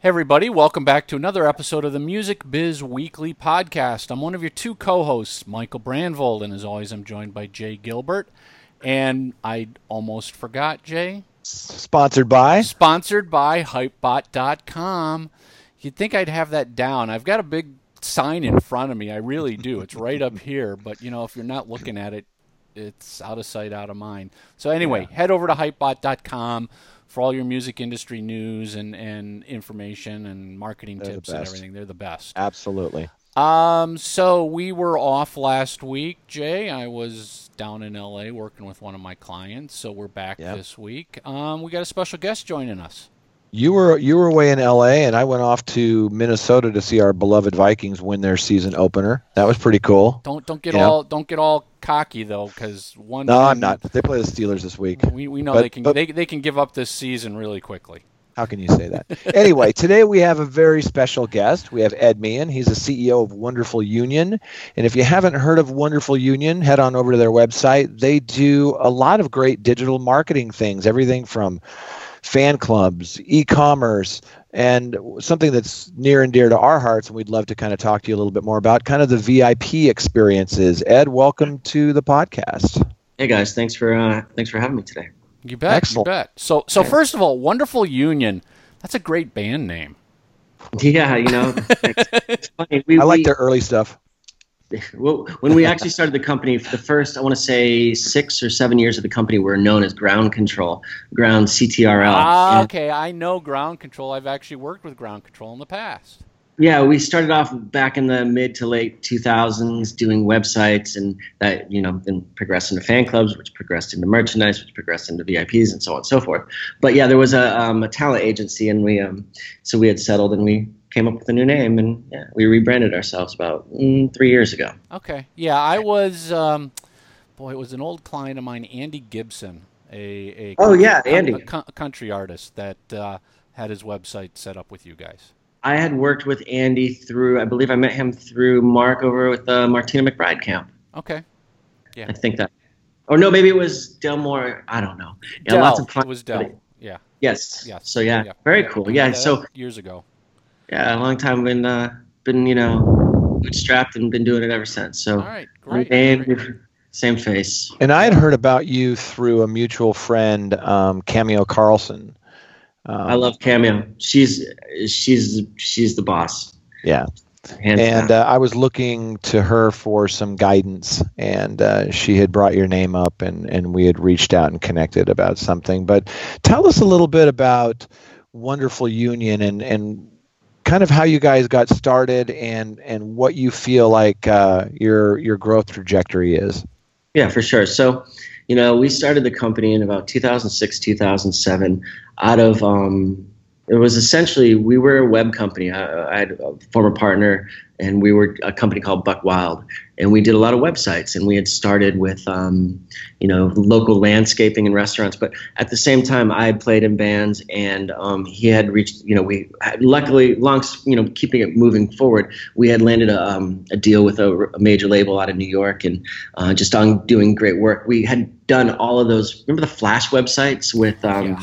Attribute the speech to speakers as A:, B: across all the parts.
A: Hey everybody, welcome back to another episode of the Music Biz Weekly podcast. I'm one of your two co-hosts, Michael Brandvold, and as always I'm joined by Jay Gilbert. And I almost forgot, Jay.
B: Sponsored by?
A: Sponsored by hypebot.com. You'd think I'd have that down. I've got a big sign in front of me. I really do. It's right up here, but you know, if you're not looking at it, it's out of sight, out of mind. So anyway, yeah. head over to hypebot.com for all your music industry news and, and information and marketing They're tips and everything. They're the best.
B: Absolutely.
A: Um, so we were off last week, Jay. I was down in LA working with one of my clients, so we're back yep. this week. Um, we got a special guest joining us.
B: You were you were away in LA, and I went off to Minnesota to see our beloved Vikings win their season opener. That was pretty cool.
A: Don't don't get all don't get all cocky though, because one.
B: No, I'm not. They play the Steelers this week.
A: We, we know but, they can but, they, they can give up this season really quickly.
B: How can you say that? anyway, today we have a very special guest. We have Ed Meehan. He's the CEO of Wonderful Union. And if you haven't heard of Wonderful Union, head on over to their website. They do a lot of great digital marketing things, everything from fan clubs, e-commerce, and something that's near and dear to our hearts, and we'd love to kind of talk to you a little bit more about, kind of the VIP experiences. Ed, welcome to the podcast.
C: Hey guys, thanks for uh, thanks for having me today.
A: You bet. Excellent. You bet. So, so first of all, Wonderful Union. That's a great band name.
C: Yeah, you know,
B: it's funny. We, I like we, their early stuff
C: well, when we actually started the company, the first, I want to say, six or seven years of the company were known as Ground Control, Ground CTRL.
A: Ah, okay. I know Ground Control. I've actually worked with Ground Control in the past.
C: Yeah, we started off back in the mid to late 2000s doing websites, and that you know then progressed into fan clubs, which progressed into merchandise, which progressed into VIPs, and so on and so forth. But yeah, there was a, um, a talent agency, and we um, so we had settled, and we came up with a new name, and yeah, we rebranded ourselves about mm, three years ago.
A: Okay, yeah, I was, um, boy, it was an old client of mine, Andy Gibson, a, a
C: oh yeah, Andy,
A: a, a country artist that uh, had his website set up with you guys.
C: I had worked with Andy through, I believe I met him through Mark over with the Martina McBride camp.
A: Okay, yeah,
C: I think that. Or no, maybe it was Delmore. I don't know.
A: Yeah, Del, lots of. It was Del. Yeah.
C: Yes. Yes. So yeah, yeah. very cool. Yeah. yeah so
A: years ago
C: yeah, a long time been uh, been you know bootstrapped and been doing it ever since. So
A: all right, great,
C: name, great. same face.
B: And I had heard about you through a mutual friend, um, Cameo Carlson.
C: Um, I love Cameo. She's she's she's the boss.
B: Yeah. Hands and uh, I was looking to her for some guidance, and uh, she had brought your name up, and, and we had reached out and connected about something. But tell us a little bit about Wonderful Union and, and kind of how you guys got started and and what you feel like uh, your your growth trajectory is.
C: Yeah, for sure. So, you know, we started the company in about 2006, 2007, out of um, it was essentially we were a web company. I, I, had a former partner, and we were a company called Buck Wild, and we did a lot of websites. And we had started with, um, you know, local landscaping and restaurants. But at the same time, I had played in bands, and um, he had reached. You know, we had, luckily, long, you know, keeping it moving forward, we had landed a, um, a deal with a, a, major label out of New York, and uh, just on doing great work. We had done all of those. Remember the Flash websites with. Um, yeah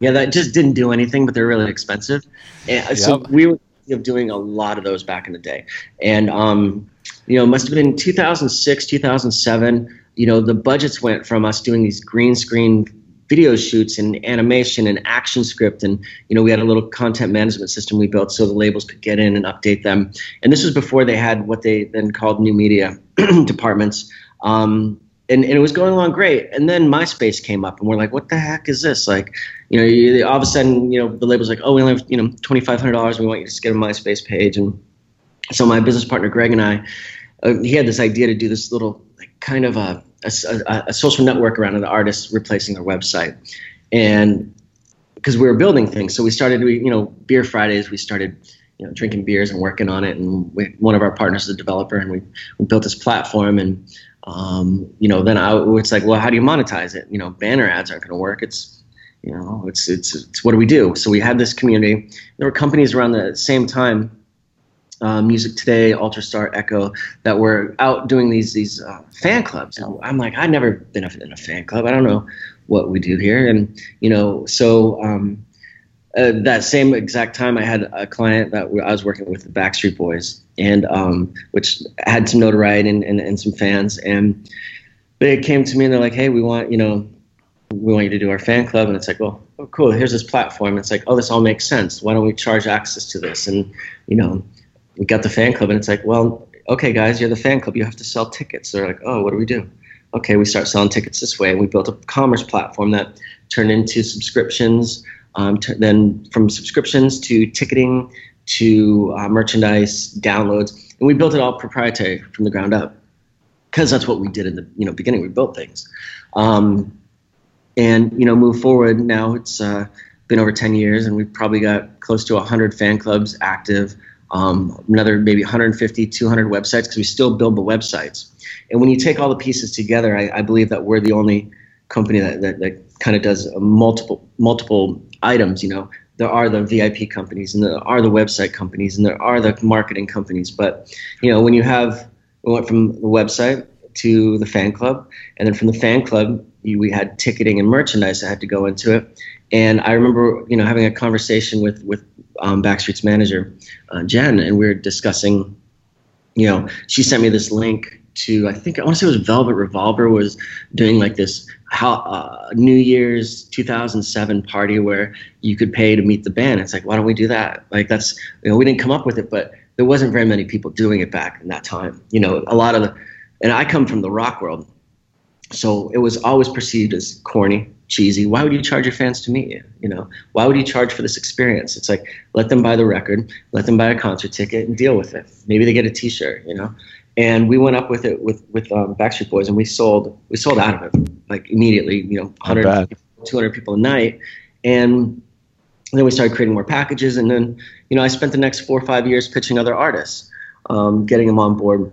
C: yeah, that just didn't do anything, but they're really expensive. And yep. so we were doing a lot of those back in the day, and um, you know, it must have been 2006, 2007. You know, the budgets went from us doing these green screen video shoots and animation and action script and you know we had a little content management system we built so the labels could get in and update them and this was before they had what they then called new media departments um, and, and it was going along great. And then MySpace came up, and we're like, "What the heck is this?" Like, you know, you, all of a sudden, you know, the label's like, "Oh, we only have you know twenty five hundred dollars. We want you to just get a MySpace page." And so my business partner Greg and I, uh, he had this idea to do this little kind of a, a, a social network around the artists replacing their website, and because we were building things, so we started, we, you know, beer Fridays. We started you know, drinking beers and working on it. And we, one of our partners is a developer, and we, we built this platform. And um, you know, then I, it's like, well, how do you monetize it? You know, banner ads aren't going to work. It's, you know, it's, it's, it's what do we do? So we had this community. There were companies around the same time, uh, Music Today, Ultra Star Echo, that were out doing these these uh, fan clubs. And I'm like, I've never been in a fan club. I don't know what we do here. And you know, so um, uh, that same exact time, I had a client that I was working with, the Backstreet Boys, and um, which had some notoriety and, and, and some fans. And they came to me and they're like, "Hey, we want you know, we want you to do our fan club." And it's like, "Well, oh, cool. Here's this platform." it's like, "Oh, this all makes sense. Why don't we charge access to this?" And you know, we got the fan club, and it's like, "Well, okay, guys, you're the fan club. You have to sell tickets." They're like, "Oh, what do we do?" Okay, we start selling tickets this way, and we built a commerce platform that turned into subscriptions um, t- then from subscriptions to ticketing to uh, merchandise downloads, and we built it all proprietary from the ground up because that's what we did in the you know beginning. We built things, um, and you know move forward. Now it's uh, been over 10 years, and we've probably got close to 100 fan clubs active. Um, another maybe 150, 200 websites because we still build the websites. And when you take all the pieces together, I, I believe that we're the only company that, that, that kind of does multiple multiple items. You know, there are the VIP companies, and there are the website companies, and there are the marketing companies. But you know, when you have we went from the website to the fan club, and then from the fan club, you, we had ticketing and merchandise that had to go into it. And I remember, you know, having a conversation with with um, Backstreet's manager, uh, Jen, and we were discussing. You know, she sent me this link to I think I want to say it was Velvet Revolver was doing like this how uh, New Year's 2007 party where you could pay to meet the band. It's like why don't we do that? Like that's you know we didn't come up with it, but there wasn't very many people doing it back in that time. You know, a lot of the and I come from the rock world, so it was always perceived as corny, cheesy. Why would you charge your fans to meet you? You know, why would you charge for this experience? It's like let them buy the record, let them buy a concert ticket, and deal with it. Maybe they get a T-shirt. You know and we went up with it with with um, Backstreet Boys, and we sold we sold out of it like immediately. You know, 100, 200 people a night, and then we started creating more packages, and then you know I spent the next four or five years pitching other artists, um, getting them on board.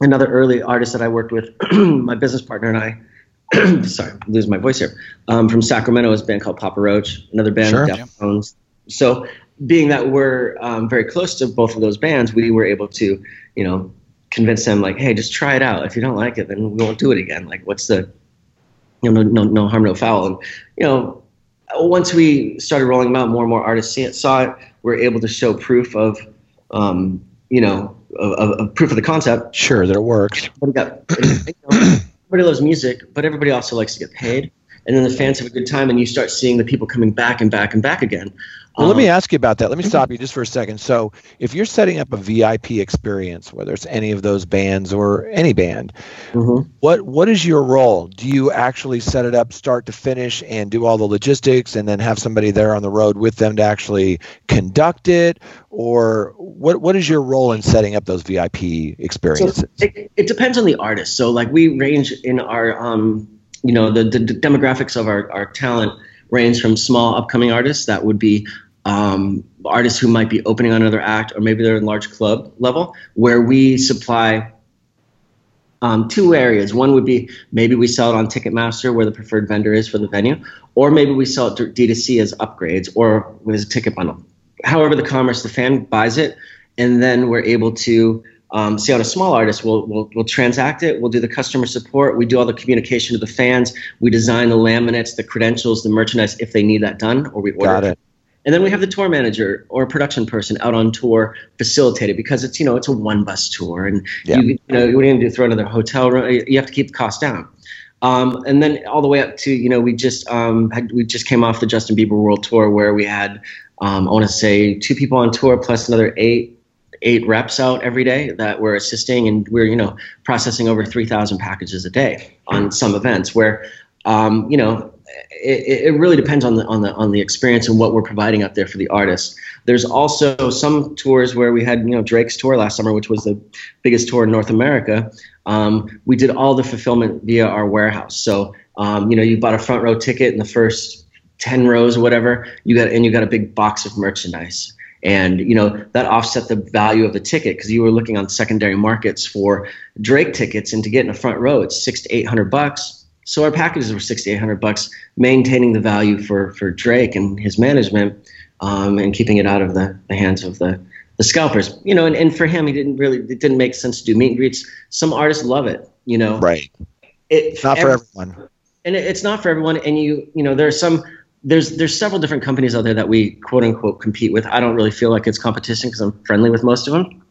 C: Another early artist that I worked with, my business partner and I, sorry, I'm losing my voice here, um, from Sacramento is a band called Papa Roach, another band sure. Deftones. So being that we're um, very close to both of those bands, we were able to, you know, convince them like, hey, just try it out. If you don't like it, then we won't do it again. Like, what's the, you know, no, no, no harm, no foul. And you know, once we started rolling them out, more and more artists it, saw it. We're able to show proof of, um, you know, of, of, proof of the concept.
B: Sure, that it works.
C: everybody loves music, but everybody also likes to get paid. And then the fans have a good time, and you start seeing the people coming back and back and back again.
B: Well, let me um, ask you about that. Let me stop you just for a second. So, if you're setting up a VIP experience, whether it's any of those bands or any band, mm-hmm. what what is your role? Do you actually set it up start to finish and do all the logistics, and then have somebody there on the road with them to actually conduct it, or what what is your role in setting up those VIP experiences?
C: So it, it depends on the artist. So, like we range in our um, you know the, the, the demographics of our, our talent range from small upcoming artists that would be um, artists who might be opening on another act, or maybe they're in large club level, where we supply um, two areas. One would be maybe we sell it on Ticketmaster, where the preferred vendor is for the venue, or maybe we sell it D2C as upgrades or as a ticket bundle. However, the commerce, the fan buys it, and then we're able to um, see on a small artist, we'll, we'll, we'll transact it, we'll do the customer support, we do all the communication to the fans, we design the laminates, the credentials, the merchandise if they need that done, or we order.
B: Got it.
C: And then we have the tour manager or production person out on tour facilitated because it's you know it's a one bus tour and yeah. you, you know you going to do throw another hotel room you have to keep the cost down. Um, and then all the way up to you know we just um, had, we just came off the Justin Bieber World Tour where we had um, I want to say two people on tour plus another eight eight reps out every day that were assisting and we're you know processing over 3,000 packages a day on some events where um, you know it, it, really depends on the on the on the experience and what we're providing up there for the artists. There's also some tours where we had you know Drake's tour last summer, which was the biggest tour in North America. Um, we did all the fulfillment via our warehouse. So um, you know you bought a front row ticket in the first ten rows or whatever, you got and you got a big box of merchandise. And you know that offset the value of the ticket because you were looking on secondary markets for Drake tickets, and to get in a front row, it's six to eight hundred bucks so our packages were 6,800 bucks, maintaining the value for, for Drake and his management, um, and keeping it out of the, the hands of the, the scalpers. You know, and, and for him, he didn't really, it didn't make sense to do meet and greets. Some artists love it, you know.
B: Right. It, not for everyone.
C: And it, it's not for everyone. And you, you know, there are some there's there's several different companies out there that we quote unquote compete with. I don't really feel like it's competition because I'm friendly with most of them.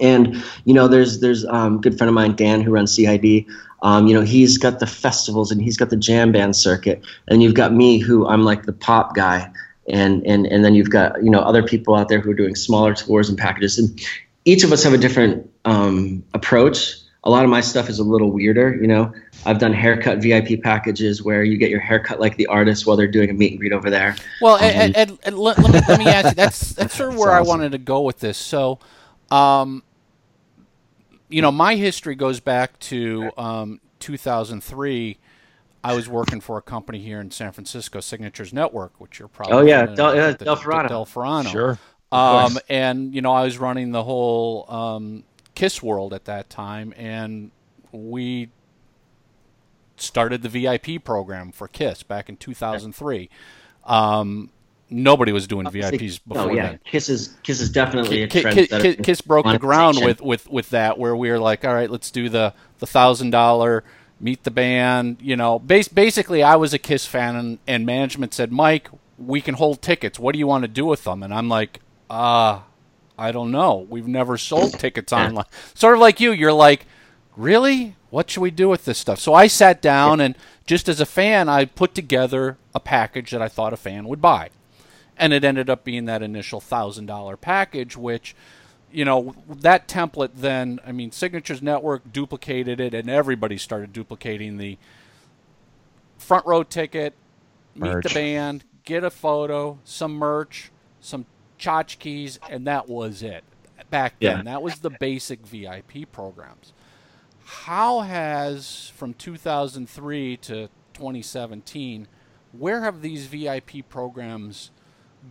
C: And you know, there's there's um, good friend of mine Dan who runs CID. Um, you know, he's got the festivals and he's got the jam band circuit, and you've got me who I'm like the pop guy, and and and then you've got you know other people out there who are doing smaller tours and packages, and each of us have a different um, approach. A lot of my stuff is a little weirder, you know. I've done haircut VIP packages where you get your haircut like the artist while they're doing a meet and greet over there.
A: Well, um, let, let, me, let me ask you. That's that's sort of where awesome. I wanted to go with this. So, um, you know, my history goes back to um, 2003. I was working for a company here in San Francisco, Signatures Network, which you're probably
C: oh yeah, Del, yeah, Del Furano.
A: Del Furano.
B: Sure.
A: Um, and you know, I was running the whole um, Kiss world at that time, and we started the VIP program for Kiss back in 2003. Um, nobody was doing VIPs before.
C: Oh yeah,
A: then.
C: Kiss is Kiss is definitely
A: Kiss, Kiss, Kiss, Kiss broke the ground with, with with that, where we were like, all right, let's do the the thousand dollar meet the band. You know, base, basically, I was a Kiss fan, and, and management said, Mike, we can hold tickets. What do you want to do with them? And I'm like, uh, I don't know. We've never sold tickets online. Sort of like you, you're like, really? What should we do with this stuff? So I sat down and just as a fan, I put together a package that I thought a fan would buy. And it ended up being that initial $1,000 package, which, you know, that template then, I mean, Signatures Network duplicated it and everybody started duplicating the front row ticket, merch. meet the band, get a photo, some merch, some tchotchkes, and that was it. Back then, yeah. that was the basic VIP programs. How has from 2003 to 2017, where have these VIP programs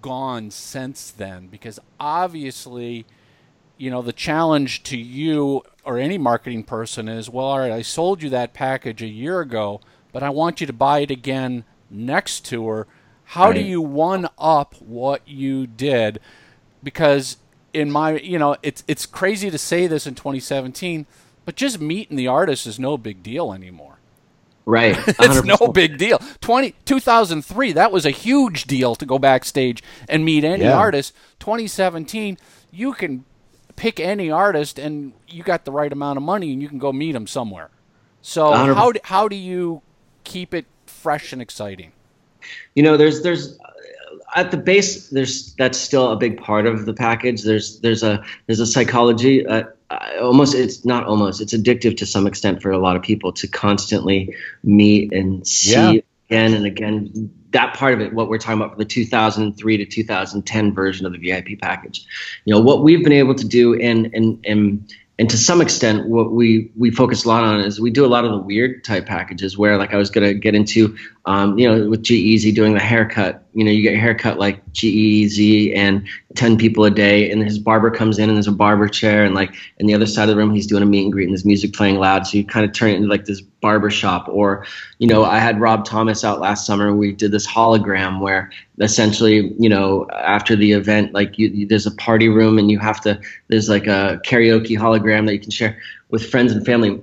A: gone since then? Because obviously, you know, the challenge to you or any marketing person is, well, all right, I sold you that package a year ago, but I want you to buy it again next tour how right. do you one up what you did? Because in my, you know, it's it's crazy to say this in 2017, but just meeting the artist is no big deal anymore.
C: Right.
A: it's no big deal. 20, 2003, that was a huge deal to go backstage and meet any yeah. artist. 2017, you can pick any artist and you got the right amount of money and you can go meet them somewhere. So how do, how do you keep it fresh and exciting?
C: you know there's there's at the base there's that's still a big part of the package. There's there's a there's a psychology uh, almost it's not almost it's addictive to some extent for a lot of people to constantly meet and see yeah. again and again. That part of it what we're talking about for the 2003 to 2010 version of the vip package. You know what we've been able to do and and and and to some extent what we we focus a lot on is we do a lot of the weird type packages where like i was going to get into um, you know with G-Eazy doing the haircut you know you get a haircut like G-Eazy and 10 people a day and his barber comes in and there's a barber chair and like in the other side of the room he's doing a meet and greet and there's music playing loud so you kind of turn it into like this barber shop. Or you know i had rob thomas out last summer we did this hologram where essentially you know after the event like you, you, there's a party room and you have to there's like a karaoke hologram that you can share with friends and family.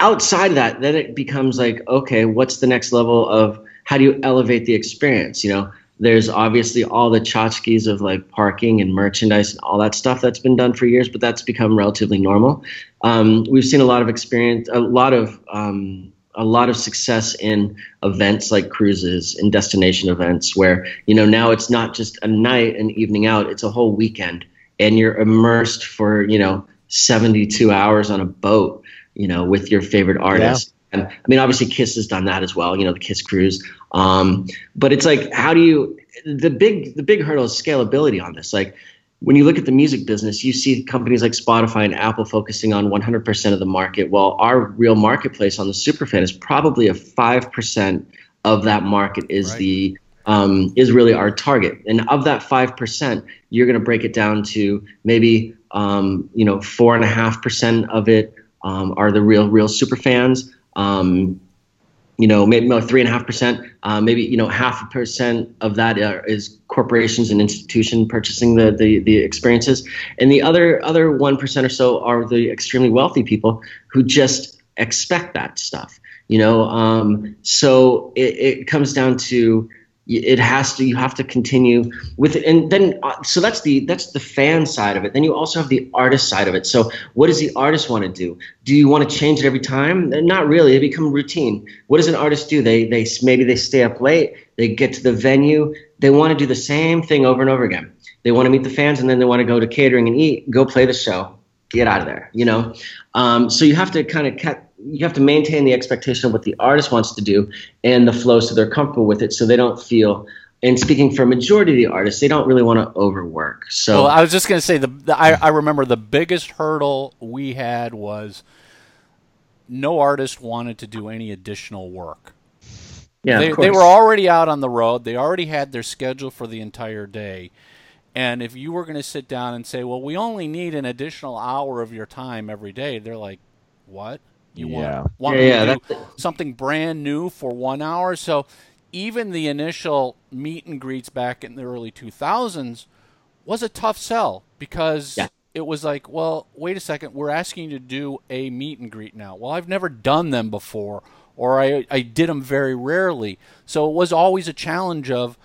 C: Outside of that then it becomes like okay what's the next level of how do you elevate the experience you know there's obviously all the tchotchkes of like parking and merchandise and all that stuff that's been done for years, but that's become relatively normal. Um, we've seen a lot of experience, a lot of um, a lot of success in events like cruises and destination events, where you know now it's not just a night and evening out; it's a whole weekend, and you're immersed for you know 72 hours on a boat, you know, with your favorite artist. And I mean, obviously, Kiss has done that as well. You know, the Kiss Cruise. Um, but it's like, how do you? The big the big hurdle is scalability on this. Like, when you look at the music business, you see companies like Spotify and Apple focusing on 100% of the market. Well, our real marketplace on the superfan is probably a five percent of that market is right. the um, is really our target. And of that five percent, you're going to break it down to maybe um, you know four and a half percent of it um, are the real real super fans. Um, you know, maybe three and a half percent, uh, maybe you know half a percent of that uh, is corporations and institution purchasing the, the the experiences, and the other other one percent or so are the extremely wealthy people who just expect that stuff. You know, um, so it, it comes down to it has to you have to continue with it. And then uh, so that's the that's the fan side of it. Then you also have the artist side of it. So what does the artist want to do? Do you want to change it every time? Not really they become routine. What does an artist do? They they maybe they stay up late they get to the venue they want to do the same thing over and over again. They want to meet the fans and then they want to go to catering and eat go play the show get out of there you know? Um, so you have to kind of cut you have to maintain the expectation of what the artist wants to do and the flow so they're comfortable with it so they don't feel and speaking for a majority of the artists they don't really want to overwork. So
A: well, i was just going to say the, the I, I remember the biggest hurdle we had was no artist wanted to do any additional work.
C: Yeah
A: they, they were already out on the road. They already had their schedule for the entire day. And if you were going to sit down and say well we only need an additional hour of your time every day they're like what you yeah. want, want
C: yeah,
A: to do something brand new for one hour. So even the initial meet and greets back in the early 2000s was a tough sell because
C: yeah.
A: it was like, well, wait a second, we're asking you to do a meet and greet now. Well, I've never done them before, or I, I did them very rarely. So it was always a challenge of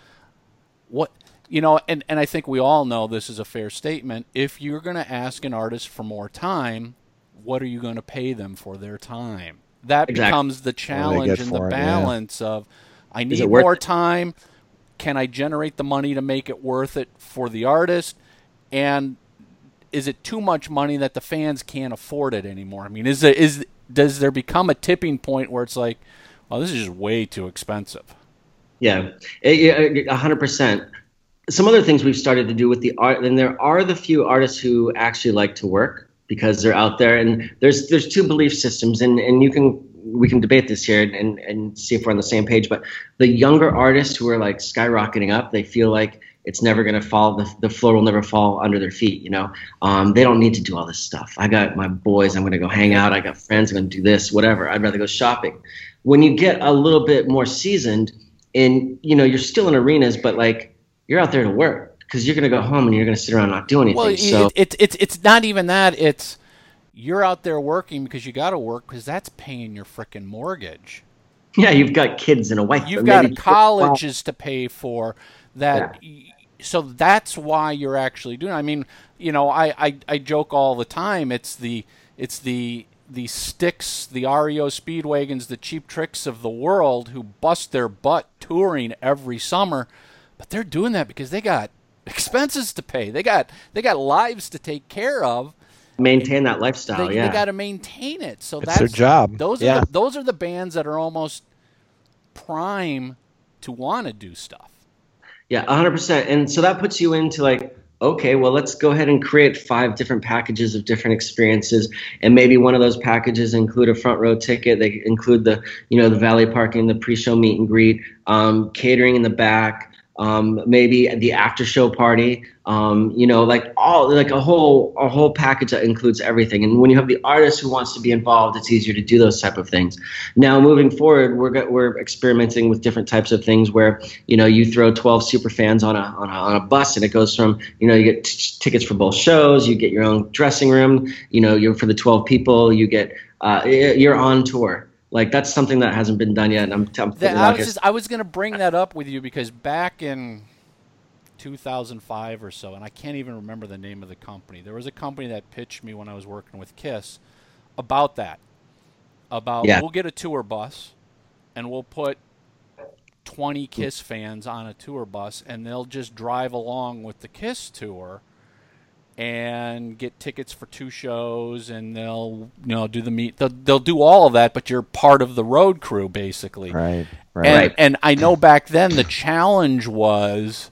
A: what you know, and, and I think we all know this is a fair statement. If you're going to ask an artist for more time, what are you going to pay them for their time? That exactly. becomes the challenge and the it, balance yeah. of I need more time. Can I generate the money to make it worth it for the artist? And is it too much money that the fans can't afford it anymore? I mean, is it is does there become a tipping point where it's like, well, this is just way too expensive?
C: Yeah, eh, eh, a hundred percent. Some other things we've started to do with the art, and there are the few artists who actually like to work because they're out there. And there's there's two belief systems and and you can we can debate this here and and see if we're on the same page but the younger artists who are like skyrocketing up they feel like it's never going to fall the, the floor will never fall under their feet you know? Um, they don't need to do all this stuff. I got my boys i'm going to go hang out i got friends i'm going to do this whatever i'd rather go shopping. When you get a little bit more seasoned and you know you're still in arenas but like you're out there to work because you're going to go home and you're going to sit around not do anything.
A: Well,
C: so
A: it's it's it's not even that. It's you're out there working because you got to work because that's paying your freaking mortgage.
C: Yeah, you've got kids and a wife.
A: You've got colleges to pay for. That. Yeah. So that's why you're actually doing. It. I mean, you know, I, I I joke all the time. It's the it's the the Styx, the REO speedwagons, the cheap tricks of the world who bust their butt touring every summer, but they're doing that because they got expenses to pay. They got they got lives to take care of.
C: Maintain that lifestyle.
A: They,
C: yeah,
A: they got to maintain it. So
B: it's
A: that's
B: their job.
A: Those
B: yeah.
A: are the, those are the bands that are almost prime to want to do stuff.
C: Yeah, 100%. And so that puts you into like okay, well, let's go ahead and create five different packages of different experiences, and maybe one of those packages include a front row ticket. They include the, you know, the valet parking, the pre-show meet and greet, um, catering in the back, um, maybe the after show party, um, you know, like all like a whole a whole package that includes everything. And when you have the artist who wants to be involved, it's easier to do those type of things. Now, moving forward, we're we're experimenting with different types of things where you know you throw 12 super fans on a on a, on a bus, and it goes from you know you get t- tickets for both shows, you get your own dressing room, you know, you're for the 12 people, you get uh, you're on tour. Like that's something that hasn't been done yet. And I'm, I'm
A: I was just, I was going to bring that up with you because back in 2005 or so, and I can't even remember the name of the company. There was a company that pitched me when I was working with Kiss about that. About
C: yeah.
A: we'll get a tour bus and we'll put 20 Kiss fans on a tour bus and they'll just drive along with the Kiss tour and get tickets for two shows and they'll you know do the meet they'll, they'll do all of that but you're part of the road crew basically.
B: Right right.
A: And, and i know back then the challenge was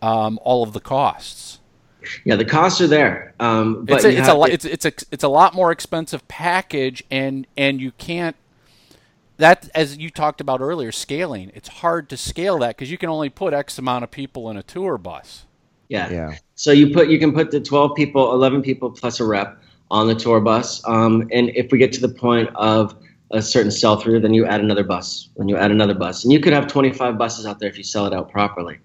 A: um, all of the costs.
C: Yeah the costs are there um,
A: but it's a, it's a, to... it's, it's a it's a lot more expensive package and and you can't that as you talked about earlier scaling. It's hard to scale that because you can only put x amount of people in a tour bus
C: yeah. Yeah. So you put you can put the 12 people, 11 people plus a rep on the tour bus. Um, and if we get to the point of a certain sell through, then you add another bus. When you add another bus, and you could have 25 buses out there if you sell it out properly.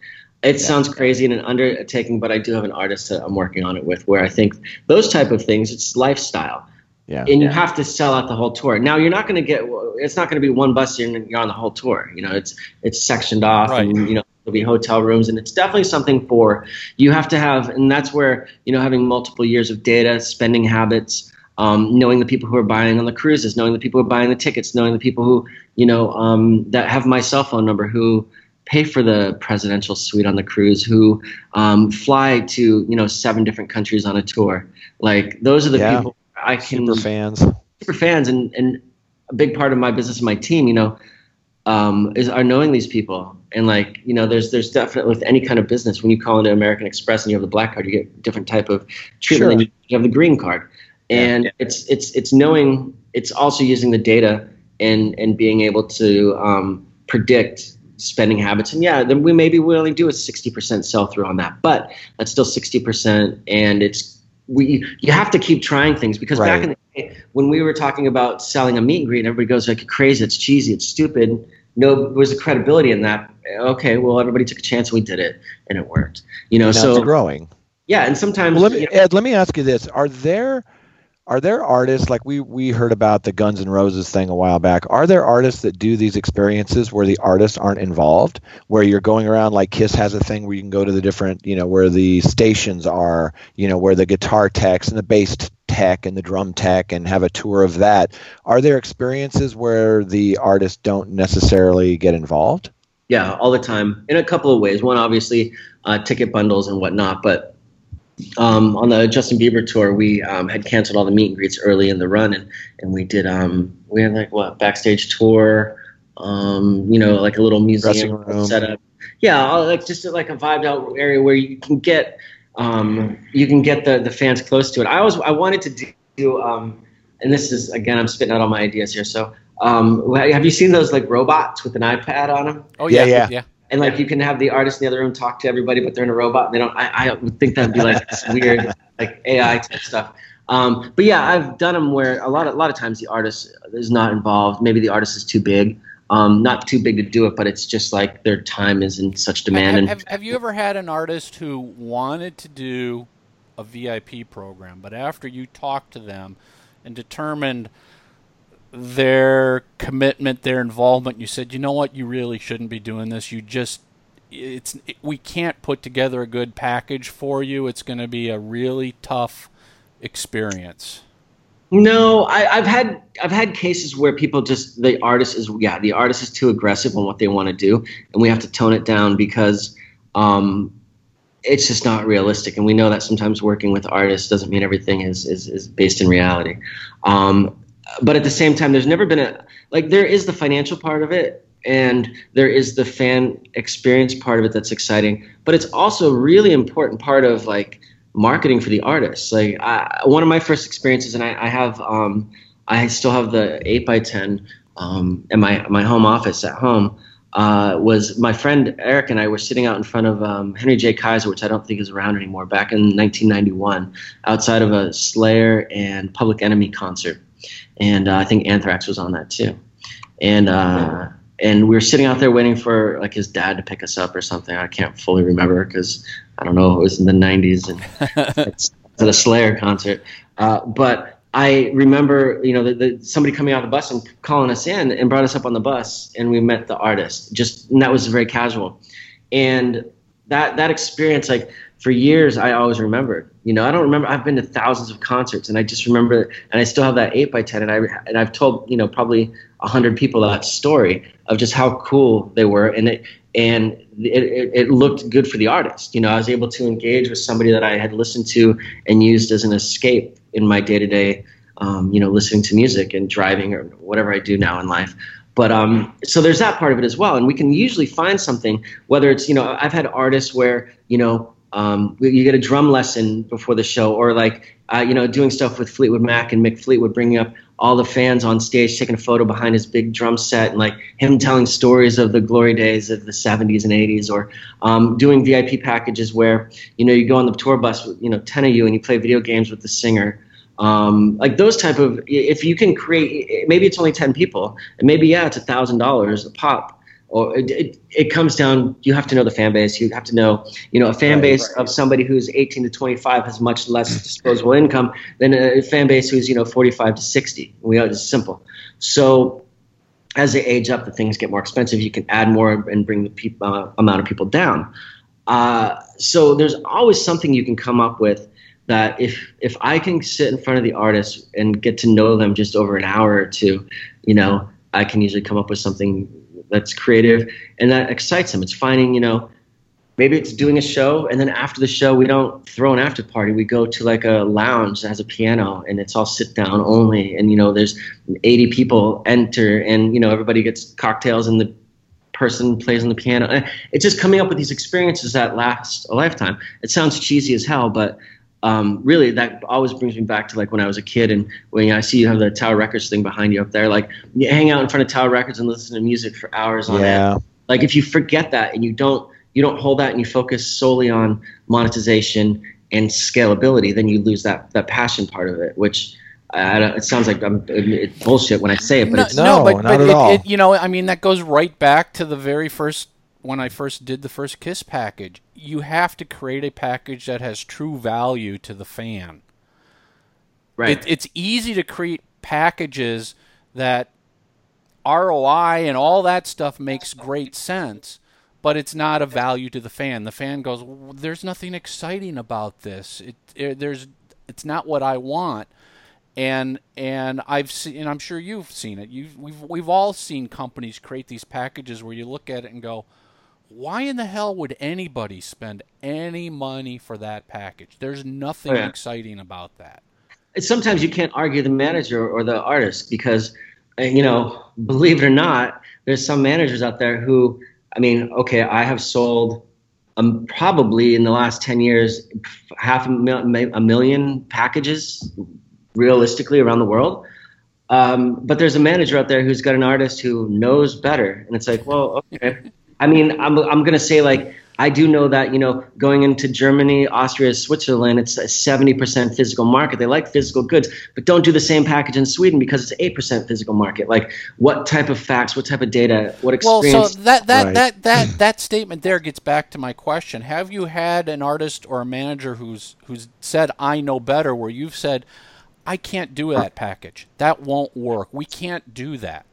C: It yeah. sounds crazy and an undertaking, but I do have an artist that I'm working on it with, where I think those type of things, it's lifestyle.
B: Yeah.
C: And you
B: yeah.
C: have to sell out the whole tour. Now you're not going to get. It's not going to be one bus and you're on the whole tour. You know, it's it's sectioned off,
A: Right.
C: and you know there'll be hotel rooms, and it's definitely something for you have to have, and that's where you know having multiple years of data, spending habits, um, knowing the people who are buying on the cruises, knowing the people who are buying the tickets, knowing the people who you know um, that have my cell phone number who pay for the presidential suite on the cruise, who um, fly to you know seven different countries on a tour. Like those are the
B: Yeah.
C: people I can
B: Super fans.
C: super fans and, and a big part of my business and my team, you know, um, is are knowing these people. And like, you know, there's there's definitely with any kind of business, when you call into American Express and you have the black card, you get a different type of treatment
B: Sure.
C: than you have the green card. And it's it's it's knowing it's also using the data and and being able to um, predict spending habits. And yeah, then we maybe we only do a sixty percent sell through on that, but that's still sixty percent, and it's we you have to keep trying things because back in the day when we were talking about selling a meet and greet, everybody goes like crazy, it's cheesy, it's stupid. No, there was a credibility in that. Okay, well, everybody took a chance we did it, and it worked. You know,
B: Now
C: so
B: growing.
C: yeah, and sometimes
B: Well, let me,
C: you know,
B: Ed, let me ask you this: Are there are there artists like we we heard about the Guns N' Roses thing a while back? Are there artists that do these experiences where the artists aren't involved, where you're going around like Kiss has a thing where you can go to the different, you know, where the stations are, you know, where the guitar techs and the bass tech and the drum tech and have a tour of that. Are there experiences where the artists don't necessarily get involved?
C: Yeah, all the time in a couple of ways. One, obviously, uh, ticket bundles and whatnot. But um, on the Justin Bieber tour, we um, had canceled all the meet and greets early in the run, and and we did um, we had like what backstage tour, um, you know, like a little
B: Dressing
C: museum
B: room.
C: set up. Yeah, all- like just like a vibed out area where you can get um, you can get the the fans close to it. I always I wanted to do, um, and this is again I'm spitting out all my ideas here. So. Um, have you seen those like robots with an iPad on them?
A: Oh
B: Yeah,
A: yeah,
B: yeah.
A: yeah.
C: And like you can have the artist in the other room talk to everybody, but they're in a robot. And they don't. I, I would think that'd be like weird, like AI type stuff. Um, but yeah, I've done them where a lot of a lot of times the artist is not involved. Maybe the artist is too big, um, not too big to do it, but it's just like their time is in such demand.
A: Have,
C: And
A: have, have you ever had an artist who wanted to do a VIP program, but after you talked to them and determined their commitment, their involvement, you said, you know what, you really shouldn't be doing this. You just, it's, it, we can't put together a good package for you. It's going to be a really tough experience.
C: No, I, I've had I've had cases where people just the artist is yeah the artist is too aggressive on what they want to do, and we have to tone it down because um, it's just not realistic. And we know that sometimes working with artists doesn't mean everything is is, is based in reality. Um, but at the same time, there's never been a like there is the financial part of it, and there is the fan experience part of it that's exciting. But it's also a really important part of like marketing for the artists. Like I, one of my first experiences, and I, I have, um, I still have the eight by ten um, in my my home office at home. Uh, was my friend Eric and I were sitting out in front of um, Henry J. Kaiser, which I don't think is around anymore, back in 1991, outside of a Slayer and Public Enemy concert, and uh, I think Anthrax was on that too, and. Uh, and we were sitting out there waiting for like his dad to pick us up or something. I can't fully remember because I don't know. It was in the '90s and it's at a Slayer concert. Uh, but I remember, you know, the, the, somebody coming out of the bus and calling us in and brought us up on the bus, and we met the artist. Just and that was very casual, and that that experience, like for years, I always remembered. You know, I don't remember. I've been to thousands of concerts, and I just remember, and I still have that eight by ten, and I and I've told you know probably a hundred people that story of just how cool they were, and it and it, it, it looked good for the artist. You know, I was able to engage with somebody that I had listened to and used as an escape in my day to day, you know, listening to music and driving or whatever I do now in life. But um, so there's that part of it as well, and we can usually find something. Whether it's you know, I've had artists where you know um, you get a drum lesson before the show, or like uh, you know, doing stuff with Fleetwood Mac and Mick Fleetwood, bringing up all the fans on stage, taking a photo behind his big drum set, and like him telling stories of the glory days of the 70s and 80s, or um, doing VIP packages where you know you go on the tour bus with you know 10 of you and you play video games with the singer. Um, like those type of if you can create maybe it's only 10 people and maybe yeah it's a thousand dollars a pop or it, it, it, comes down you have to know the fan base. You have to know you know a fan right, base right. of somebody who's 18 to 25 has much less disposable income than a fan base who's you know 45 to 60 we are it's simple. So as they age up the things get more expensive. You can add more and bring the pe- uh, amount of people down. Uh, so there's always something you can come up with that if if I can sit in front of the artist and get to know them just over an hour or two, you know, I can usually come up with something that's creative and that excites them. It's finding, you know, maybe it's doing a show and then after the show we don't throw an after party. We go to like a lounge that has a piano and it's all sit down only and you know there's 80 people enter and you know everybody gets cocktails and the person plays on the piano. Eh, it's just coming up with these experiences that last a lifetime. It sounds cheesy as hell, but um, really that always brings me back to like when I was a kid and when I see you have the Tower Records thing behind you up there, like you hang out in front of Tower Records and listen to music for hours on yeah. end. Like if you forget that and you don't you don't hold that and you focus solely on monetization and scalability, then you lose that that passion part of it, which it sounds like I'm it's bullshit when I say it, but
A: no,
C: it's
A: no, but, but it, it, you know, I mean, that goes right back to the very first when I first did the first Kiss package. You have to create a package that has true value to the fan.
C: Right.
A: It, it's easy to create packages that ROI and all that stuff makes great sense, but it's not a value to the fan. The fan goes, well, "There's nothing exciting about this. It, it, there's, it's not what I want." And and I've seen, and I'm sure you've seen it. You've we've we've all seen companies create these packages where you look at it and go, why in the hell would anybody spend any money for that package? There's nothing oh, yeah. exciting about that.
C: Sometimes you can't argue the manager or the artist because, uh, you know, believe it or not, there's some managers out there who, I mean, okay, I have sold um, probably in the last 10 years half a, mil- a million packages realistically around the world. Um, but there's a manager out there who's got an artist who knows better. And it's like, well, okay. I mean, I'm I'm gonna say like I do know that you know going into Germany, Austria, Switzerland, it's a 70% physical market. They like physical goods, but don't do the same package in Sweden because it's 8% physical market. Like, what type of facts, what type of data, what experience?
A: Well, so that that right. that that that statement there gets back to my question: Have you had an artist or a manager who's who's said I know better, where you've said I can't do that package, that won't work, we can't do that?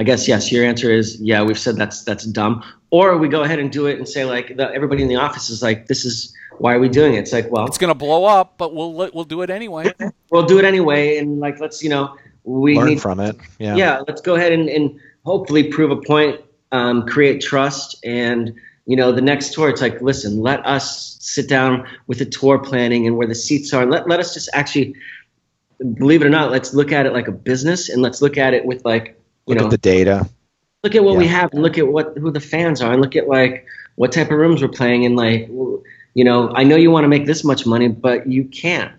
C: I guess yes. Your answer is yeah. We've said that's that's dumb. Or we go ahead and do it and say like the, everybody in the office is like, this is why are we doing it? It's like well,
A: it's gonna blow up, but we'll we'll do it anyway.
C: we'll do it anyway, and like let's you know we
B: learn
C: need,
B: from it. Yeah.
C: Yeah. Let's go ahead and, and hopefully prove a point, um, create trust, and you know the next tour. It's like listen, let us sit down with the tour planning and where the seats are, let let us just actually believe it or not, let's look at it like a business, and let's look at it with like
B: you look know, at the data.
C: Look at what yeah. we have, and look at what who the fans are, and look at like what type of rooms we're playing in. Like, you know, I know you want to make this much money, but you can't.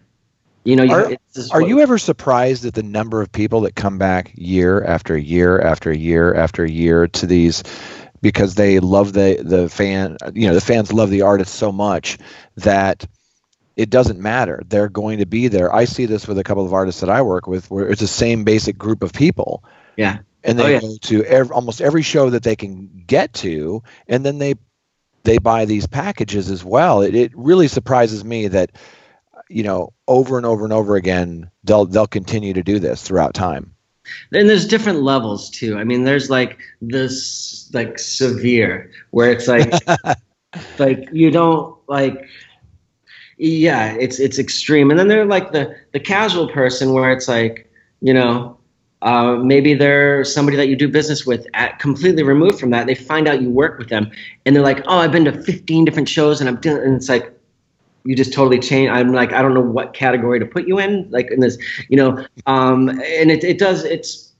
C: You know,
B: are, are you ever surprised at the number of people that come back year after year after year after year to these because they love the the fan you know the fans love the artist so much that it doesn't matter they're going to be there i see this with a couple of artists that i work with where it's the same basic group of people
C: yeah
B: and they oh, yeah. go to every, almost every show that they can get to, and then they they buy these packages as well. It, it really surprises me that you know over and over and over again they'll they'll continue to do this throughout time.
C: And there's different levels too. I mean, there's like this like severe where it's like like you don't like yeah, it's it's extreme. And then there's like the the casual person where it's like, you know, uh, maybe they're somebody that you do business with at completely removed from that. They find out you work with them and they're like, oh, I've been to 15 different shows and I'm doing, and it's like, you just totally change. I'm like, I don't know what category to put you in, like in this, you know, um, and it, it does, it's,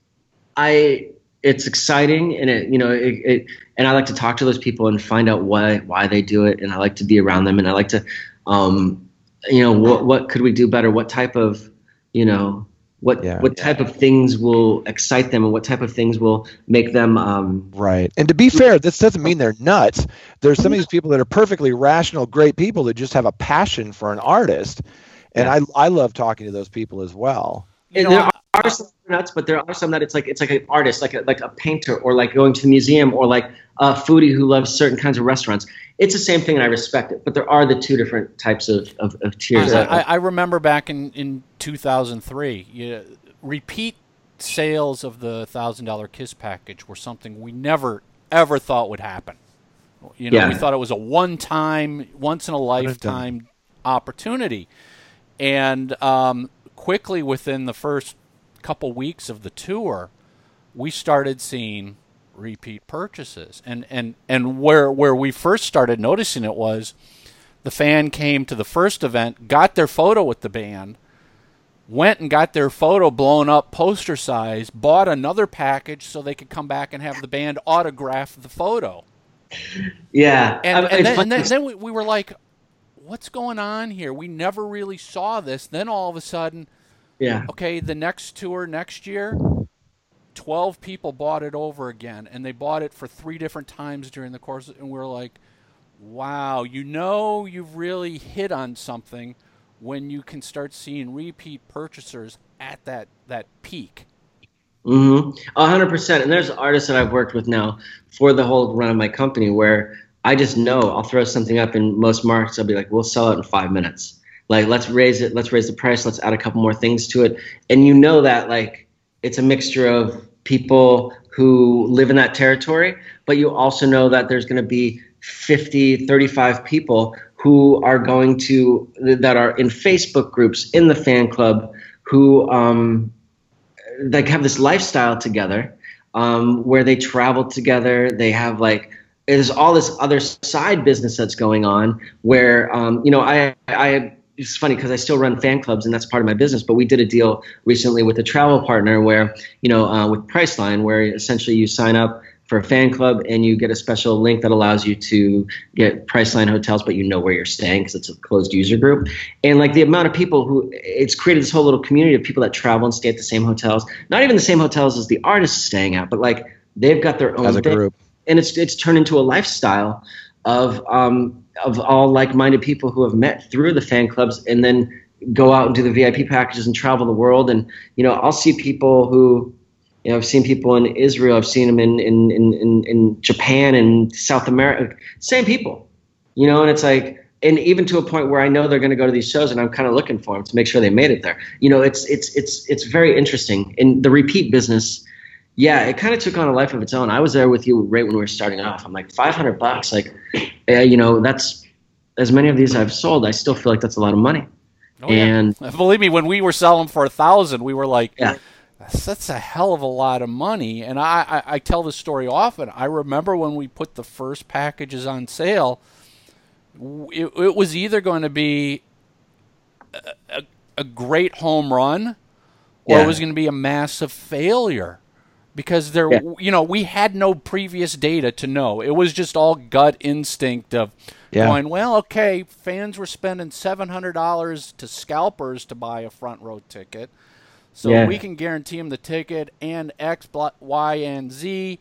C: I, it's exciting and it, you know, it, it, and I like to talk to those people and find out why, why they do it. And I like to be around them and I like to, um, you know, what, what could we do better? What type of, you know, what yeah. what type of things will excite them and what type of things will make them um,
B: right and to be fair this doesn't mean they're nuts there's some of these people that are perfectly rational great people that just have a passion for an artist and yeah. I, I love talking to those people as well
A: you know,
C: are some nuts, but there are some that it's like it's like an artist, like a, like a painter, or like going to the museum, or like a foodie who loves certain kinds of restaurants. It's the same thing, and I respect it. But there are the two different types of, of, of tiers.
A: I, I, I remember back in, in 2003, you, repeat sales of the thousand dollar kiss package were something we never ever thought would happen. You know,
C: Yeah.
A: we thought it was a one time, once in a lifetime opportunity, and um, quickly within the first couple weeks of the tour, we started seeing repeat purchases, and and and where where we first started noticing it was the fan came to the first event, got their photo with the band, went and got their photo blown up poster size, bought another package so they could come back and have the band autograph the photo.
C: yeah,
A: And,
C: I-
A: and, then, and then, then we, we were like, what's going on here? We never really saw this. Then all of a sudden,
C: yeah,
A: okay, the next tour next year, 12 people bought it over again, and they bought it for three different times during the course. And we are like, wow, you know, you've really hit on something when you can start seeing repeat purchasers at that, that peak.
C: Mm-hmm. A hundred percent. And there's artists that I've worked with now for the whole run of my company where I just know I'll throw something up in most markets. I'll be like, we'll sell it in five minutes. Like, let's raise it. Let's raise the price. Let's add a couple more things to it. And you know that like it's a mixture of people who live in that territory, but you also know that there's going to be 50, 35 people who are going to that are in Facebook groups in the fan club who um, like have this lifestyle together um, where they travel together. They have like there's all this other side business that's going on where um, you know I I it's funny because I still run fan clubs and that's part of my business. But we did a deal recently with a travel partner where you know uh, with Priceline where essentially you sign up for a fan club and you get a special link that allows you to get Priceline hotels, but you know where you're staying because it's a closed user group. And like the amount of people who it's created this whole little community of people that travel and stay at the same hotels, not even the same hotels as the artists staying at, but like they've got their own
B: as a
C: thing
B: group.
C: And it's it's turned into a lifestyle of um, of all like-minded people who have met through the fan clubs and then go out and do the VIP packages and travel the world. And you know, I'll see people who you know I've seen people in Israel, I've seen them in in in in, Japan and South America, same people, you know, and it's like. And even to a point where I know they're going to go to these shows, and I'm kind of looking for them to make sure they made it there. You know, it's it's it's it's very interesting. And the repeat business, yeah, it kind of took on a life of its own. I was there with you right when we were starting off. I'm like, 500 bucks, like, you know, that's as many of these I've sold. I still feel like that's a lot of money.
A: Oh, yeah.
C: and
A: Believe me, when we were selling for a thousand, we were like,
C: Yeah.
A: that's, that's a hell of a lot of money. And I, I, I tell this story often. I remember when we put the first packages on sale, it, it was either going to be a, a, a great home run or
C: Yeah.
A: it was going to be a massive failure because there
C: Yeah.
A: you know we had no previous data to know it was just all gut instinct of
B: Yeah.
A: going well okay fans were spending $700 to scalpers to buy a front row ticket so
C: Yeah.
A: we can guarantee them the ticket and x y and z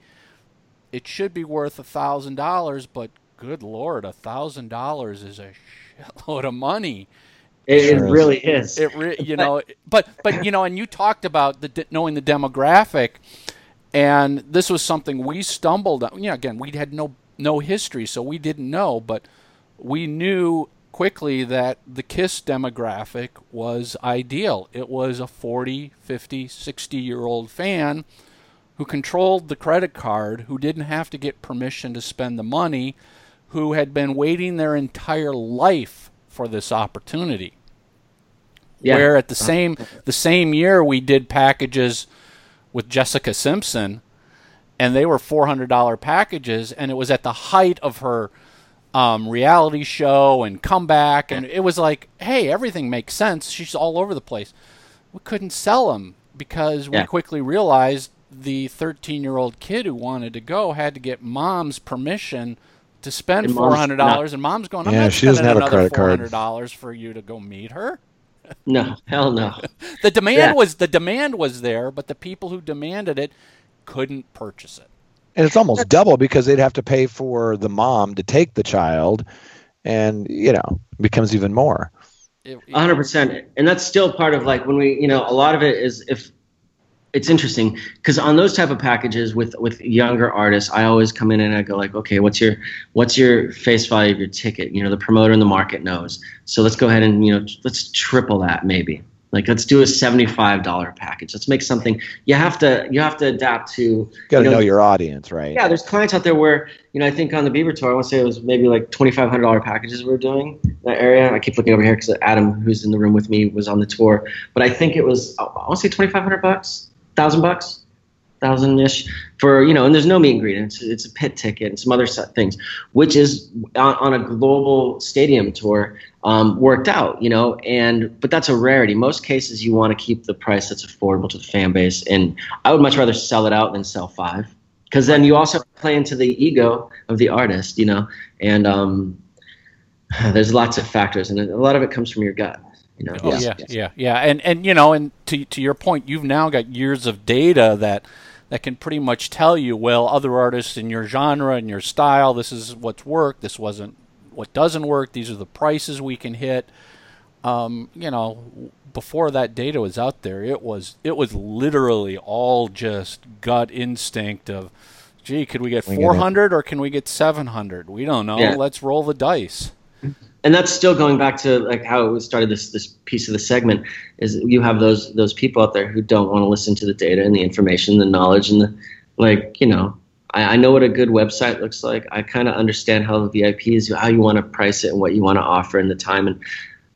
A: it should be worth a thousand dollars but good lord a thousand dollars is a shitload of money
C: It, it really is.
A: it re- you know but but you know and you talked about the de- knowing the demographic and this was something we stumbled on. Yeah again we had no no history so we didn't know but we knew quickly that the KISS demographic was ideal. It was a 40 50 60 year old fan who controlled the credit card who didn't have to get permission to spend the money who had been waiting their entire life for this opportunity.
C: Yeah.
A: where at the same the same year we did packages with Jessica Simpson, and they were four hundred dollar packages, and it was at the height of her um, reality show and comeback, and it was like, hey, everything makes sense. She's all over the place. We couldn't sell them because we
C: Yeah.
A: quickly realized the thirteen year old kid who wanted to go had to get mom's permission. To spend
C: And
A: four
C: mom's
A: hundred dollars, and mom's going. I'm
B: Yeah,
A: not
B: she doesn't have a
A: another
B: credit card.
A: hundred dollars for you to go meet her.
C: No, hell no.
A: The demand
C: Yeah.
A: was the demand was there, but the people who demanded it couldn't purchase it.
B: And it's almost double because they'd have to pay for the mom to take the child, and you know, becomes even more.
C: A hundred percent, and that's still part of like when we, you know, a lot of it is if it's interesting because on those type of packages with with younger artists i always come in and i go like okay what's your what's your face value of your ticket? You know the promoter in the market knows. So let's go ahead and you know let's triple that maybe. Like let's do a $75 package. Let's make something you have to you have to adapt to
B: got to
C: you
B: know, your audience right?
C: Yeah there's clients out there where you know i think on the Bieber tour i want to say it was maybe like $2500 packages we are doing in that area. I keep looking over here because adam who's in the room with me was on the tour. But i think it was i want to say 2500 bucks thousand bucks, thousand ish for you know, and there's no meet and greet. It's, it's a pit ticket and some other things, which is on, on a global stadium tour um, worked out, you know. And but that's a rarity. Most cases, you want to keep the price that's affordable to the fan base, and I would much rather sell it out than sell five, because then you also play into the ego of the artist, you know, and um, there's lots of factors, and a lot of it comes from your gut. You know?
A: Oh yeah, yeah, yeah, and and you know, and to to your point, you've now got years of data that that can pretty much tell you, well, other artists in your genre and your style, this is what's worked, this wasn't what doesn't work, these are the prices we can hit. Um, you know, before that data was out there, it was it was literally all just gut instinct of, gee, could we get 400 or can we get 700? We don't know. Yeah. Let's roll the dice
C: and that's still going back to like how it started this this piece of the segment is you have those those people out there who don't want to listen to the data and the information the knowledge and the like you know I, I know what a good website looks like. I kind of understand how the VIP is how you want to price it and what you want to offer and the time and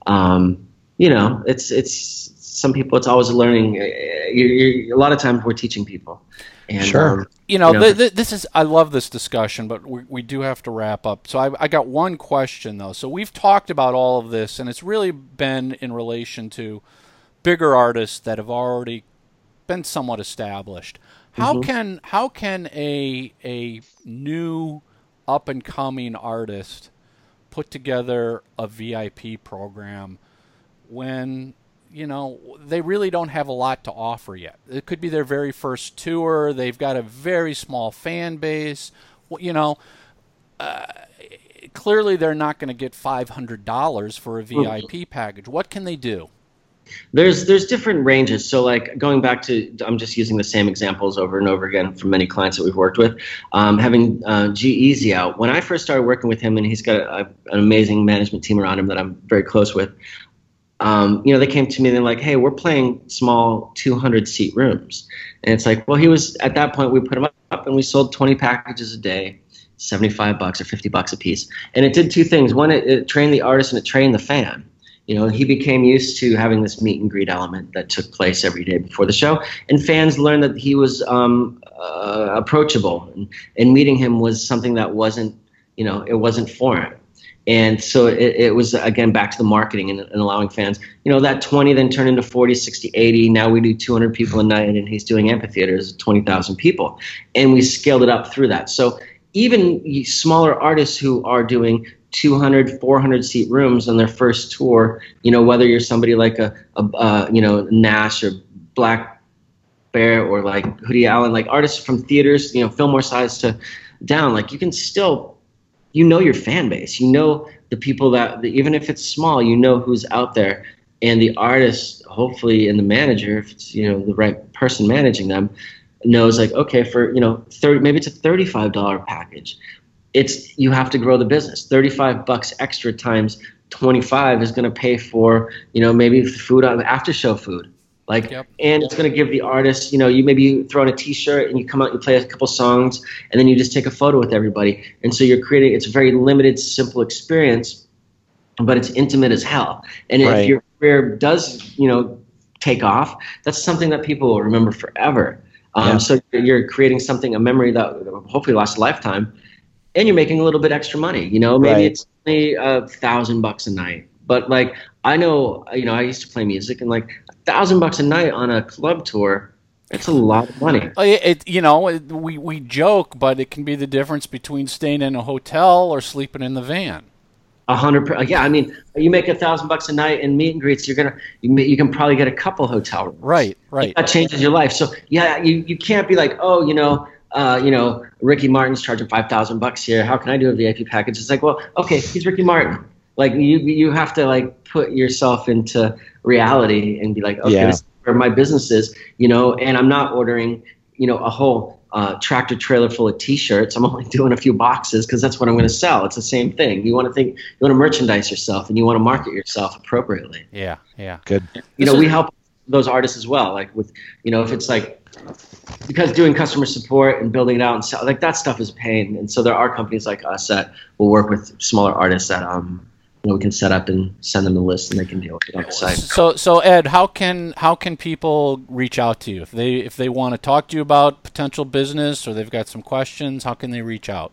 C: um, you know it's it's some people it's always learning eh, eh, eh, you're, you're, a lot of times we're teaching people
B: and, sure.
A: Um, you know, you know th- th- this is I love this discussion, but we, we do have to wrap up. So I, I got one question though. So we've talked about all of this, and it's really been in relation to bigger artists that have already been somewhat established. How mm-hmm. can how can a a new up and coming artist put together a VIP program when you know, they really don't have a lot to offer yet. It could be their very first tour. They've got a very small fan base. You know, uh, clearly they're not going to get $500 for a VIP package. What can they do?
C: There's there's different ranges. So like going back to I'm just using the same examples over and over again from many clients that we've worked with. Um, having uh, G-Eazy out when I first started working with him, and he's got a, a, an amazing management team around him that I'm very close with um, you know, they came to me and they're like, "Hey, we're playing small 200 seat rooms," and it's like, well, he was at that point we put him up and we sold 20 packages a day, 75 bucks or 50 bucks a piece, and it did two things. One, it, it trained the artist and it trained the fan. You know, he became used to having this meet and greet element that took place every day before the show, and fans learned that he was um, uh, approachable, and, and meeting him was something that wasn't, you know, it wasn't foreign and so it, it, was again back to the marketing and, and, allowing fans you know that 20 then turned into 40 60 80 now we do 200 people a night and he's doing amphitheaters 20000 people. And we scaled it up through that. So even smaller artists who are doing 200 400 seat rooms on their first tour you know whether you're somebody like a, a you know nash or black bear or like Hoodie Allen like artists from theaters you know Fillmore size to down like you can still you know your fan base. You know the people that, even if it's small, you know who's out there. And the artist, hopefully, and the manager, if it's you know the right person managing them, knows like okay for you know 30 maybe it's a $35 package it's you have to grow the business 35 bucks extra times 25 is going to pay for you know maybe food on after show food like, yep. and it's going to give the artist, you know, you maybe throw on a T-shirt and you come out, you play a couple songs, and then you just take a photo with everybody. And so you're creating, it's a very limited, simple experience, but it's intimate as hell. And right. if your career does, you know, take off, that's something that people will remember forever. Um, yeah. So you're creating something, a memory that hopefully lasts a lifetime, and you're making a little bit extra money. You know, maybe right. it's only a thousand bucks a night, but like I know, you know, I used to play music, and like thousand bucks a night on a club tour. It's a lot of money.
A: Oh, it, it, you know, we we joke, but it can be the difference between staying in a hotel or sleeping in the van.
C: A hundred, yeah. I mean, you make a thousand bucks a night in meet and greets, you're gonna, you, you can probably get a couple hotel rooms.
A: Right, right.
C: That changes your life. So yeah, you, you can't be like, oh, you know, uh, you know, Ricky Martin's charging five thousand bucks here. How can I do a VIP package? It's like, well, okay, he's Ricky Martin. Like you, you have to like put yourself into reality and be like, okay, yeah. this where my business is, you know, and I'm not ordering, you know, a whole uh, tractor trailer full of T-shirts. I'm only doing a few boxes because that's what I'm going to sell. It's the same thing. You want to think, you want to merchandise yourself, and you want to market yourself appropriately.
A: Yeah, yeah.
B: Good.
C: You
A: This
C: know,
A: is-
C: we help those artists as well. Like with, you know, if it's like because doing customer support and building it out and sell, like that stuff is pain. And so there are companies like us that will work with smaller artists that um, you know, we can set up and send them the list and they can deal with it on the site.
A: So, so Ed, how can how can people reach out to you if they if they want to talk to you about potential business or they've got some questions? How can they reach out?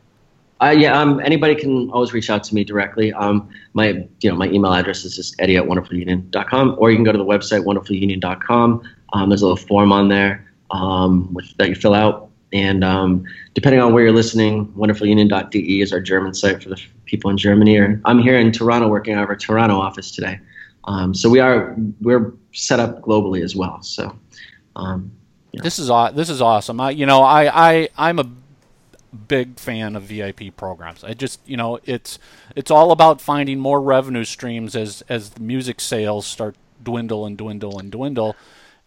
C: Uh, yeah, um, anybody can always reach out to me directly. Um, my, you know, my email address is just eddie at wonderfulunion.com, or you can go to the website wonderfulunion.com. Um, there's a little form on there um, with, that you fill out, and um, depending on where you're listening, wonderfulunion.de is our German site for the people in Germany. Or I'm here in Toronto, working out of our Toronto office today. Um, so we are we're set up globally as well. So. Um,
A: This is this is awesome. I you know I I I'm a big fan of VIP programs. I just you know it's it's all about finding more revenue streams as as the music sales start dwindle and dwindle and dwindle.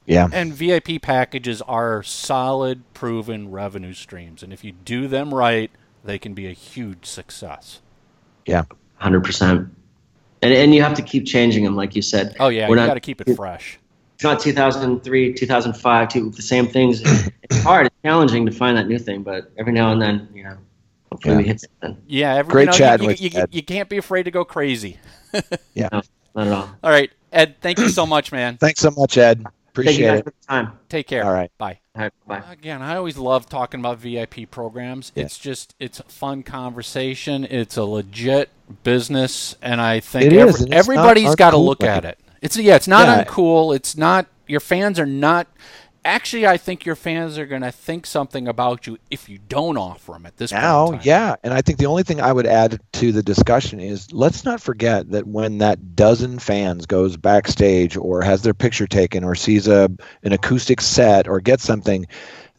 B: Yeah.
A: And VIP packages are solid, proven revenue streams, and if you do them right, they can be a huge success.
B: Yeah.
C: Hundred percent, and and you have to keep changing them, like you said.
A: Oh yeah,
C: We're
A: you
C: not-
A: got to keep it fresh.
C: It's not 2003, 2005, two, the same things. It's hard, it's challenging to find that new thing, but every now and then, you know, hopefully
B: Yeah.
C: we hit something.
A: Yeah, every,
B: Great
A: you know, you- you,
B: with
A: you,
B: you, Ed.
A: you can't be afraid to go crazy.
C: Not at all.
A: All right, Ed, thank you so much, man.
B: Thanks so much, Ed.
C: Thank you
B: Appreciate
C: guys
B: it.
C: for the time.
A: Take care.
B: All right.
A: Bye.
C: All right, bye.
A: Again, I always love talking about VIP programs.
B: Yeah.
A: It's just it's a fun conversation. It's a legit business, and I think
B: It
A: every-
B: is, and it's
A: everybody's got to look
B: like
A: at
B: it.
A: it. It's yeah, it's not
B: Yeah.
A: uncool. It's not your fans are not. Actually, I think your fans are going to think something about you if you don't offer them at this
B: Now,
A: point. in time.
B: yeah, and I think the only thing I would add to the discussion is let's not forget that when that dozen fans goes backstage or has their picture taken or sees a an acoustic set or gets something,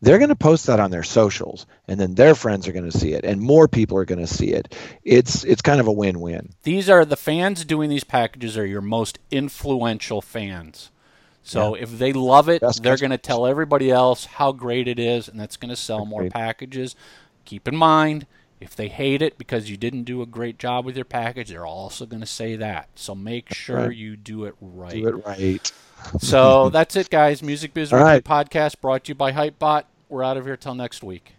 B: they're going to post that on their socials, and then their friends are going to see it, and more people are going to see it. It's it's kind of a win-win.
A: These are the fans doing these packages are your most influential fans. So if they love it, they're going to tell everybody else how great it is, and that's going to sell more packages. Keep in mind, if they hate it because you didn't do a great job with your package, they're also going to say that. So make sure
B: right.
A: you do it right.
B: Do it right.
A: So that's it, guys. Music Biz
B: right.
A: podcast brought to you by Hypebot. We're out of here till next week.